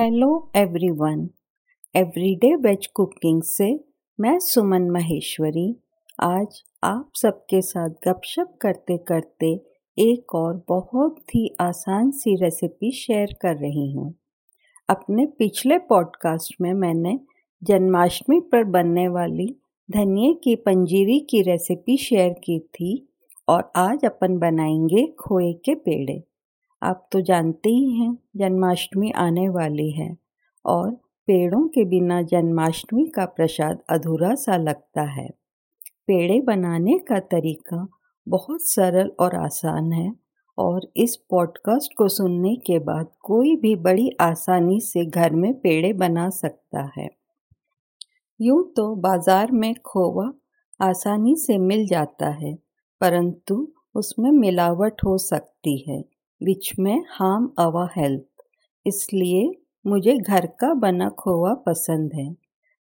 Hello everyone everyday veg cooking से मैं सुमन महेश्वरी। आज आप सबके साथ गपशप करते करते एक और बहुत ही आसान सी रेसिपी शेयर कर रही हूँ। अपने पिछले पॉडकास्ट में मैंने जन्माष्टमी पर बनने वाली धनिए की पंजीरी की रेसिपी शेयर की थी और आज अपन बनाएँगे खोए के पेड़े। आप तो जानते ही हैं, जन्माष्टमी आने वाली है और पेड़ों के बिना जन्माष्टमी का प्रसाद अधूरा सा लगता है। पेड़े बनाने का तरीका बहुत सरल और आसान है और इस पॉडकास्ट को सुनने के बाद कोई भी बड़ी आसानी से घर में पेड़े बना सकता है। यूँ तो बाज़ार में खोवा आसानी से मिल जाता है, परंतु उसमें मिलावट हो सकती है। विच में हार्म आवर हेल्थ। इसलिए मुझे घर का बना खोवा पसंद है।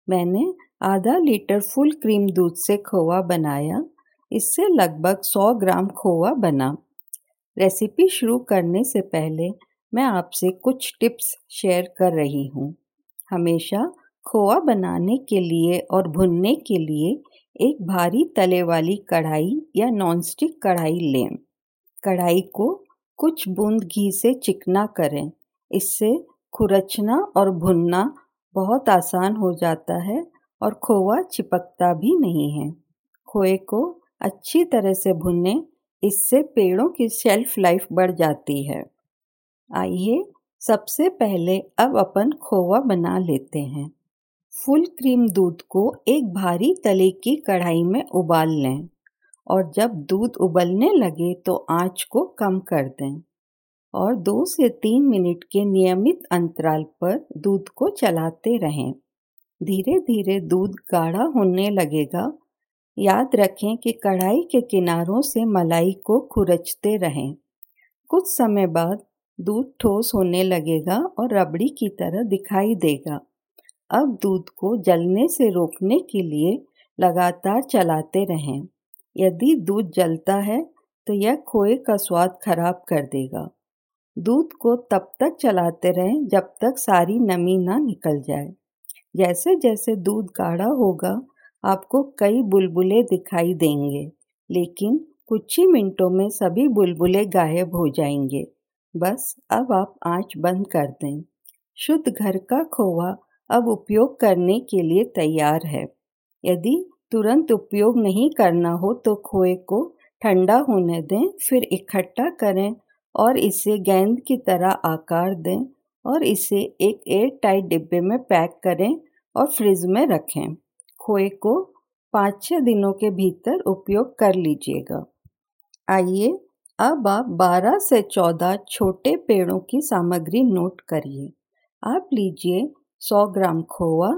मैंने आधा लीटर फुल क्रीम दूध से खोवा बनाया। इससे लगभग 100 ग्राम खोवा बना। रेसिपी शुरू करने से पहले मैं आपसे कुछ टिप्स शेयर कर रही हूँ। हमेशा खोआ बनाने के लिए और भुनने के लिए एक भारी तले वाली कढ़ाई या नॉनस्टिक कढ़ाई लें। कढ़ाई को कुछ बूंद घी से चिकना करें। इससे खुरचना और भुनना बहुत आसान हो जाता है और खोआ चिपकता भी नहीं है। खोए को अच्छी तरह से भुने, इससे पेड़ों की शेल्फ लाइफ बढ़ जाती है। आइए सबसे पहले अब अपन खोवा बना लेते हैं। फुल क्रीम दूध को एक भारी तले की कढ़ाई में उबाल लें। और जब दूध उबलने लगे तो आँच को कम कर दें और दो से तीन मिनट के नियमित अंतराल पर दूध को चलाते रहें। धीरे धीरे दूध गाढ़ा होने लगेगा। याद रखें कि कढ़ाई के किनारों से मलाई को खुरचते रहें। कुछ समय बाद दूध ठोस होने लगेगा और रबड़ी की तरह दिखाई देगा। अब दूध को जलने से रोकने के लिए लगातार चलाते रहें। यदि दूध जलता है तो यह खोए का स्वाद खराब कर देगा। दूध को तब तक चलाते रहें जब तक सारी नमी ना निकल जाए। जैसे जैसे दूध गाढ़ा होगा, आपको कई बुलबुले दिखाई देंगे, लेकिन कुछ ही मिनटों में सभी बुलबुले गायब हो जाएँगे। बस अब आप आँच बंद कर दें। शुद्ध घर का खोआ अब उपयोग करने के लिए तैयार है। यदि तुरंत उपयोग नहीं करना हो तो खोए को ठंडा होने दें, फिर इकट्ठा करें और इसे गेंद की तरह आकार दें और इसे एक एयर टाइट डिब्बे में पैक करें और फ्रिज में रखें। खोए को पाँच छः दिनों के भीतर उपयोग कर लीजिएगा। आइए अब आप 12 से 14 छोटे पेड़ों की सामग्री नोट करिए। आप लीजिए 100 ग्राम खोआ,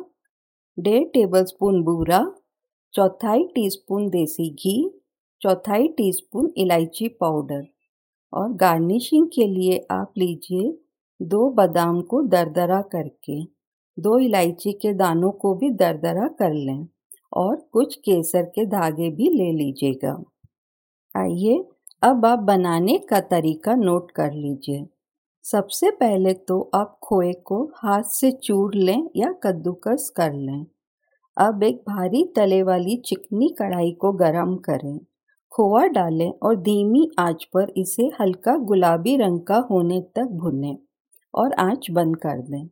डेढ़ टेबलस्पून बूरा चौथाई टीस्पून देसी घी, चौथाई टीस्पून इलायची पाउडर और गार्निशिंग के लिए आप लीजिए दो बादाम को दरदरा करके। दो इलायची के दानों को भी दरदरा कर लें और कुछ केसर के धागे भी ले लीजिएगा। आइए अब आप बनाने का तरीका नोट कर लीजिए। सबसे पहले तो आप खोए को हाथ से चूर लें या कद्दूकस कर लें। अब एक भारी तले वाली चिकनी कढ़ाई को गरम करें। खोआ डालें और धीमी आँच पर इसे हल्का गुलाबी रंग का होने तक भुनें और आँच बंद कर दें।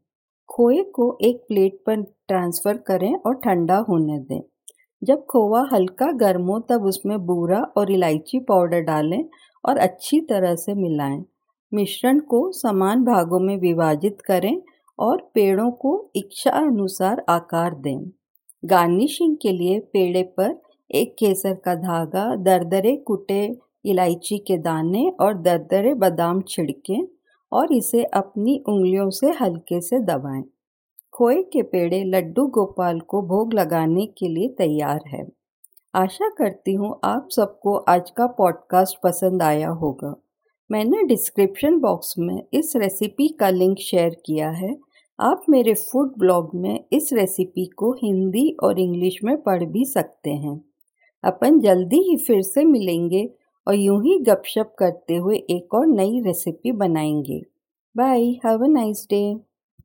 खोए को एक प्लेट पर ट्रांसफ़र करें और ठंडा होने दें। जब खोआ हल्का गर्म हो तब उसमें बूरा और इलायची पाउडर डालें और अच्छी तरह से मिलाएँ। मिश्रण को समान भागों में विभाजित करें और पेड़ों को इच्छा अनुसार आकार दें। गार्निशिंग के लिए पेड़े पर एक केसर का धागा, दरदरे कुटे इलायची के दाने और दरदरे बादाम छिड़कें और इसे अपनी उंगलियों से हल्के से दबाएँ। खोए के पेड़े लड्डू गोपाल को भोग लगाने के लिए तैयार है। आशा करती हूँ आप सबको आज का पॉडकास्ट पसंद आया होगा। मैंने डिस्क्रिप्शन बॉक्स में इस रेसिपी का लिंक शेयर किया है। आप मेरे फ़ूड ब्लॉग में इस रेसिपी को हिंदी और इंग्लिश में पढ़ भी सकते हैं। अपन जल्दी ही फिर से मिलेंगे और यूँ ही गपशप करते हुए एक और नई रेसिपी बनाएँगे। Bye have a nice day